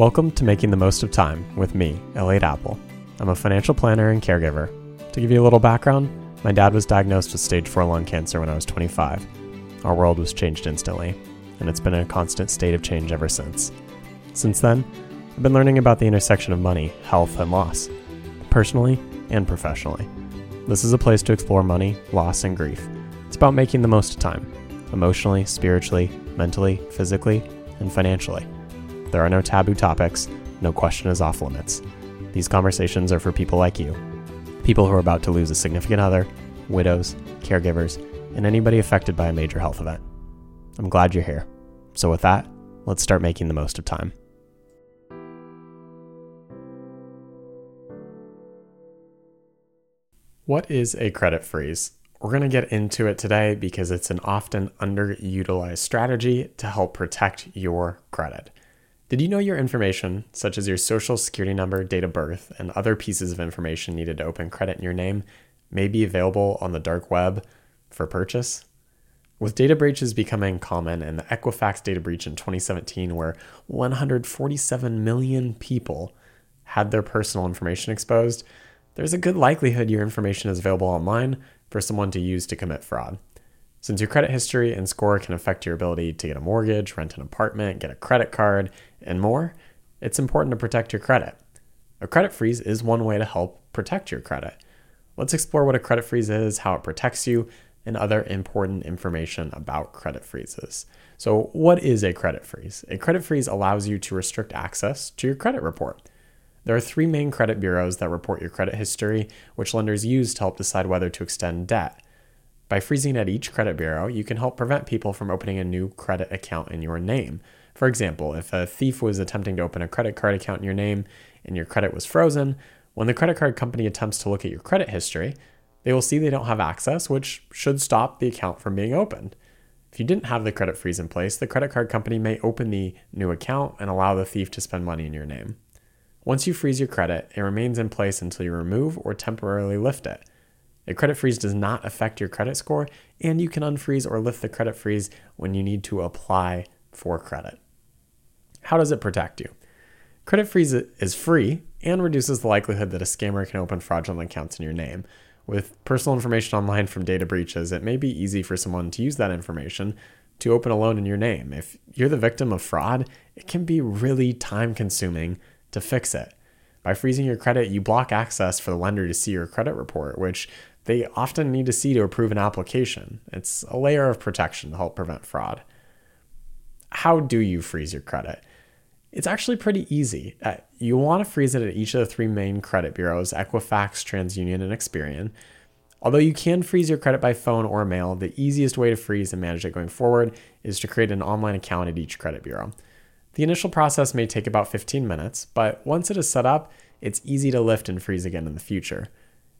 Welcome to Making the Most of Time with me, Elliot Appel. I'm a financial planner and caregiver. To give you a little background, my dad was diagnosed with stage 4 lung cancer when I was 25. Our world was changed instantly, and it's been a constant state of change ever since. Since then, I've been learning about the intersection of money, health, and loss, personally and professionally. This is a place to explore money, loss, and grief. It's about making the most of time, emotionally, spiritually, mentally, physically, and financially. There are no taboo topics, no question is off limits. These conversations are for people like you, people who are about to lose a significant other, widows, caregivers, and anybody affected by a major health event. I'm glad you're here. So, with that, let's start making the most of time. What is a credit freeze? We're going to get into it today because it's an often underutilized strategy to help protect your credit. Did you know your information, such as your social security number, date of birth, and other pieces of information needed to open credit in your name, may be available on the dark web for purchase? With data breaches becoming common and the Equifax data breach in 2017, where 147 million people had their personal information exposed, there's a good likelihood your information is available online for someone to use to commit fraud. Since your credit history and score can affect your ability to get a mortgage, rent an apartment, get a credit card, and more, it's important to protect your credit. A credit freeze is one way to help protect your credit. Let's explore what a credit freeze is, how it protects you, and other important information about credit freezes. So, what is a credit freeze? A credit freeze allows you to restrict access to your credit report. There are three main credit bureaus that report your credit history, which lenders use to help decide whether to extend debt. By freezing at each credit bureau, you can help prevent people from opening a new credit account in your name. For example, if a thief was attempting to open a credit card account in your name and your credit was frozen, when the credit card company attempts to look at your credit history, they will see they don't have access, which should stop the account from being opened. If you didn't have the credit freeze in place, the credit card company may open the new account and allow the thief to spend money in your name. Once you freeze your credit, it remains in place until you remove or temporarily lift it. A credit freeze does not affect your credit score, and you can unfreeze or lift the credit freeze when you need to apply for credit. How does it protect you? Credit freeze is free and reduces the likelihood that a scammer can open fraudulent accounts in your name. With personal information online from data breaches, it may be easy for someone to use that information to open a loan in your name. If you're the victim of fraud, it can be really time consuming to fix it. By freezing your credit, you block access for the lender to see your credit report, which they often need to see to approve an application. It's a layer of protection to help prevent fraud. How do you freeze your credit? It's actually pretty easy. Uh, you want to freeze it at each of the three main credit bureaus Equifax, TransUnion, and Experian. Although you can freeze your credit by phone or mail, the easiest way to freeze and manage it going forward is to create an online account at each credit bureau. The initial process may take about 15 minutes, but once it is set up, it's easy to lift and freeze again in the future.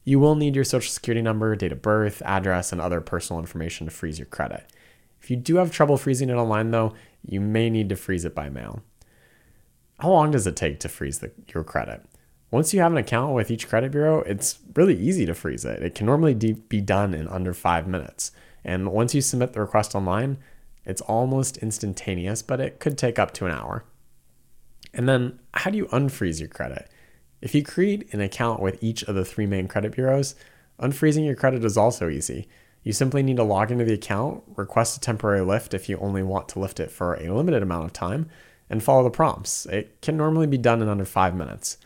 You will need your social security number, date of birth, address, and other personal information to freeze your credit. If you do have trouble freezing it online, though, you may need to freeze it by mail. How long does it take to freeze the, your credit? Once you have an account with each credit bureau, it's really easy to freeze it. It can normally be done in under five minutes. And once you submit the request online, it's almost instantaneous, but it could take up to an hour. And then, how do you unfreeze your credit? If you create an account with each of the three main credit bureaus, unfreezing your credit is also easy. You simply need to log into the account, request a temporary lift if you only want to lift it for a limited amount of time, and follow the prompts. It can normally be done in under five minutes.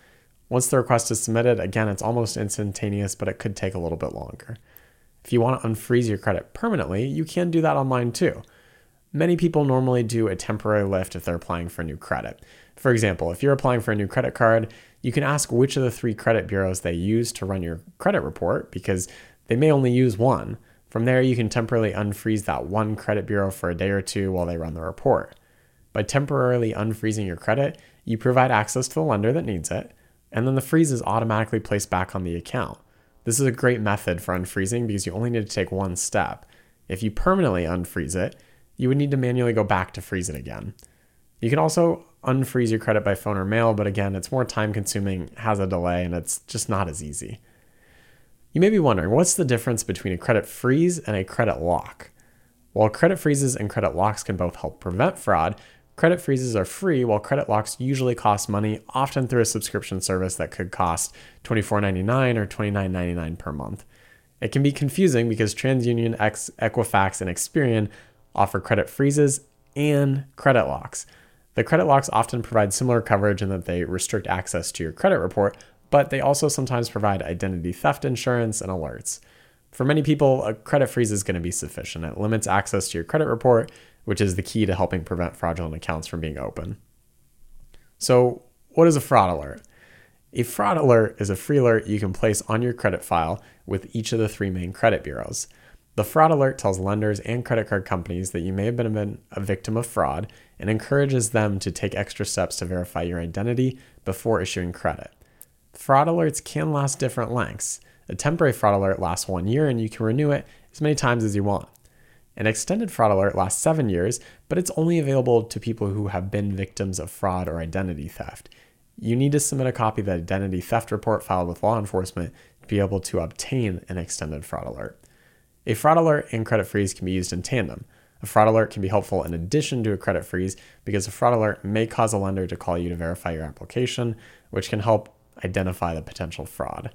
Once the request is submitted, again, it's almost instantaneous, but it could take a little bit longer. If you want to unfreeze your credit permanently, you can do that online too. Many people normally do a temporary lift if they're applying for new credit. For example, if you're applying for a new credit card, you can ask which of the three credit bureaus they use to run your credit report because they may only use one. From there, you can temporarily unfreeze that one credit bureau for a day or two while they run the report. By temporarily unfreezing your credit, you provide access to the lender that needs it, and then the freeze is automatically placed back on the account. This is a great method for unfreezing because you only need to take one step. If you permanently unfreeze it, you would need to manually go back to freeze it again. You can also unfreeze your credit by phone or mail, but again, it's more time consuming, has a delay, and it's just not as easy. You may be wondering what's the difference between a credit freeze and a credit lock? While credit freezes and credit locks can both help prevent fraud, Credit freezes are free, while credit locks usually cost money, often through a subscription service that could cost $24.99 or $29.99 per month. It can be confusing because TransUnion, Equifax, and Experian offer credit freezes and credit locks. The credit locks often provide similar coverage in that they restrict access to your credit report, but they also sometimes provide identity theft insurance and alerts. For many people, a credit freeze is going to be sufficient. It limits access to your credit report, which is the key to helping prevent fraudulent accounts from being open. So, what is a fraud alert? A fraud alert is a free alert you can place on your credit file with each of the three main credit bureaus. The fraud alert tells lenders and credit card companies that you may have been a victim of fraud and encourages them to take extra steps to verify your identity before issuing credit. Fraud alerts can last different lengths. A temporary fraud alert lasts one year and you can renew it as many times as you want. An extended fraud alert lasts seven years, but it's only available to people who have been victims of fraud or identity theft. You need to submit a copy of the identity theft report filed with law enforcement to be able to obtain an extended fraud alert. A fraud alert and credit freeze can be used in tandem. A fraud alert can be helpful in addition to a credit freeze because a fraud alert may cause a lender to call you to verify your application, which can help identify the potential fraud.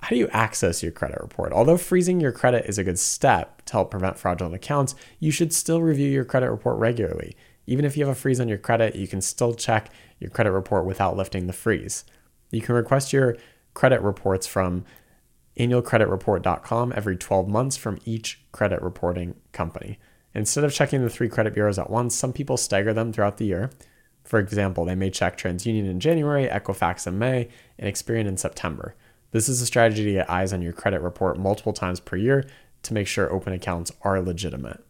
How do you access your credit report? Although freezing your credit is a good step to help prevent fraudulent accounts, you should still review your credit report regularly. Even if you have a freeze on your credit, you can still check your credit report without lifting the freeze. You can request your credit reports from annualcreditreport.com every 12 months from each credit reporting company. Instead of checking the three credit bureaus at once, some people stagger them throughout the year. For example, they may check TransUnion in January, Equifax in May, and Experian in September. This is a strategy to get eyes on your credit report multiple times per year to make sure open accounts are legitimate.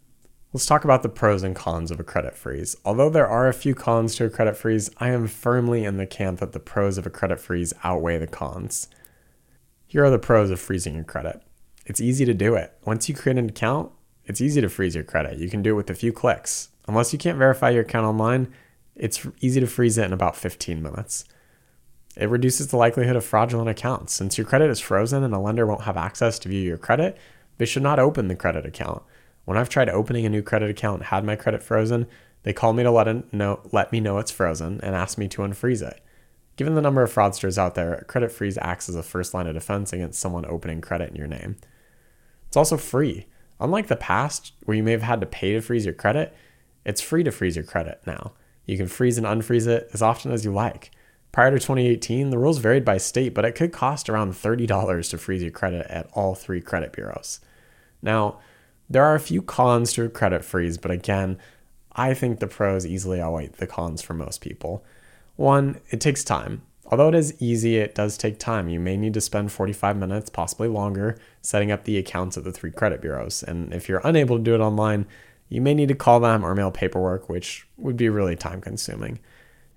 Let's talk about the pros and cons of a credit freeze. Although there are a few cons to a credit freeze, I am firmly in the camp that the pros of a credit freeze outweigh the cons. Here are the pros of freezing your credit. It's easy to do it. Once you create an account, it's easy to freeze your credit. You can do it with a few clicks. Unless you can't verify your account online, it's easy to freeze it in about 15 minutes. It reduces the likelihood of fraudulent accounts. Since your credit is frozen and a lender won't have access to view your credit, they should not open the credit account. When I've tried opening a new credit account and had my credit frozen, they call me to let, know, let me know it's frozen and ask me to unfreeze it. Given the number of fraudsters out there, a credit freeze acts as a first line of defense against someone opening credit in your name. It's also free. Unlike the past, where you may have had to pay to freeze your credit, it's free to freeze your credit now. You can freeze and unfreeze it as often as you like. Prior to 2018, the rules varied by state, but it could cost around $30 to freeze your credit at all three credit bureaus. Now, there are a few cons to a credit freeze, but again, I think the pros easily outweigh the cons for most people. One, it takes time. Although it is easy, it does take time. You may need to spend 45 minutes, possibly longer, setting up the accounts at the three credit bureaus. And if you're unable to do it online, you may need to call them or mail paperwork, which would be really time consuming.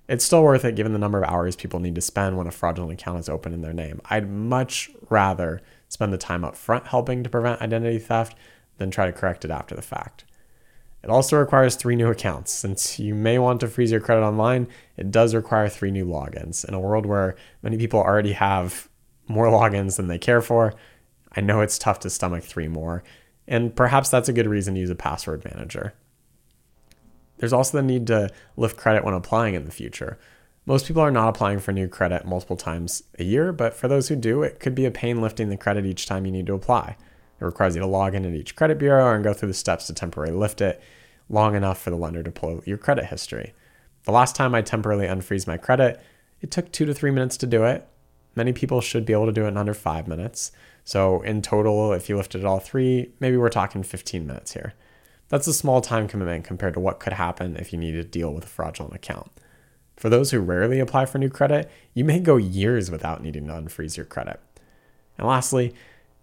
It's still worth it given the number of hours people need to spend when a fraudulent account is open in their name. I'd much rather spend the time up front helping to prevent identity theft than try to correct it after the fact. It also requires three new accounts. Since you may want to freeze your credit online, it does require three new logins. In a world where many people already have more logins than they care for, I know it's tough to stomach three more, and perhaps that's a good reason to use a password manager. There's also the need to lift credit when applying in the future. Most people are not applying for new credit multiple times a year, but for those who do, it could be a pain lifting the credit each time you need to apply. It requires you to log in at each credit bureau and go through the steps to temporarily lift it long enough for the lender to pull your credit history. The last time I temporarily unfreeze my credit, it took two to three minutes to do it. Many people should be able to do it in under five minutes. So, in total, if you lifted all three, maybe we're talking 15 minutes here. That's a small time commitment compared to what could happen if you need to deal with a fraudulent account. For those who rarely apply for new credit, you may go years without needing to unfreeze your credit. And lastly,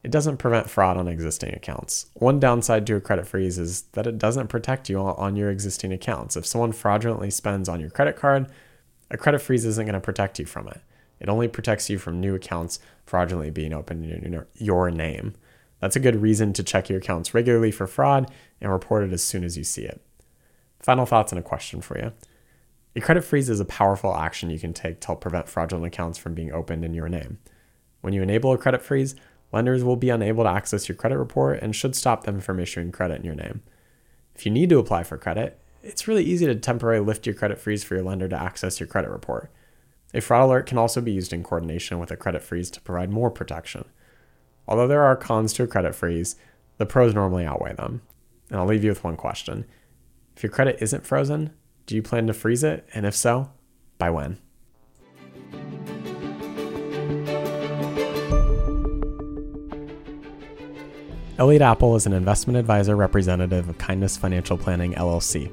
it doesn't prevent fraud on existing accounts. One downside to a credit freeze is that it doesn't protect you on your existing accounts. If someone fraudulently spends on your credit card, a credit freeze isn't going to protect you from it. It only protects you from new accounts fraudulently being opened in your name. That's a good reason to check your accounts regularly for fraud and report it as soon as you see it. Final thoughts and a question for you. A credit freeze is a powerful action you can take to help prevent fraudulent accounts from being opened in your name. When you enable a credit freeze, lenders will be unable to access your credit report and should stop them from issuing credit in your name. If you need to apply for credit, it's really easy to temporarily lift your credit freeze for your lender to access your credit report. A fraud alert can also be used in coordination with a credit freeze to provide more protection. Although there are cons to a credit freeze, the pros normally outweigh them. And I'll leave you with one question. If your credit isn't frozen, do you plan to freeze it? And if so, by when? Elliot Appel is an investment advisor representative of Kindness Financial Planning LLC.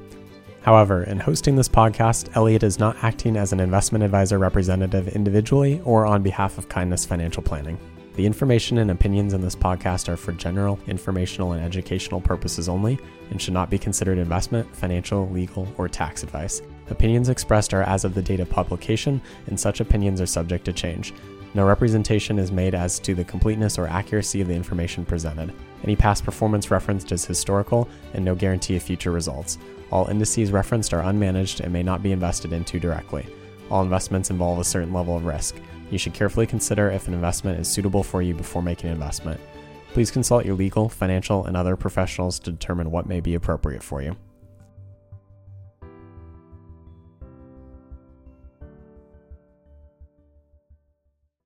However, in hosting this podcast, Elliot is not acting as an investment advisor representative individually or on behalf of Kindness Financial Planning. The information and opinions in this podcast are for general, informational, and educational purposes only and should not be considered investment, financial, legal, or tax advice. Opinions expressed are as of the date of publication, and such opinions are subject to change. No representation is made as to the completeness or accuracy of the information presented. Any past performance referenced is historical and no guarantee of future results. All indices referenced are unmanaged and may not be invested into directly. All investments involve a certain level of risk. You should carefully consider if an investment is suitable for you before making an investment. Please consult your legal, financial, and other professionals to determine what may be appropriate for you.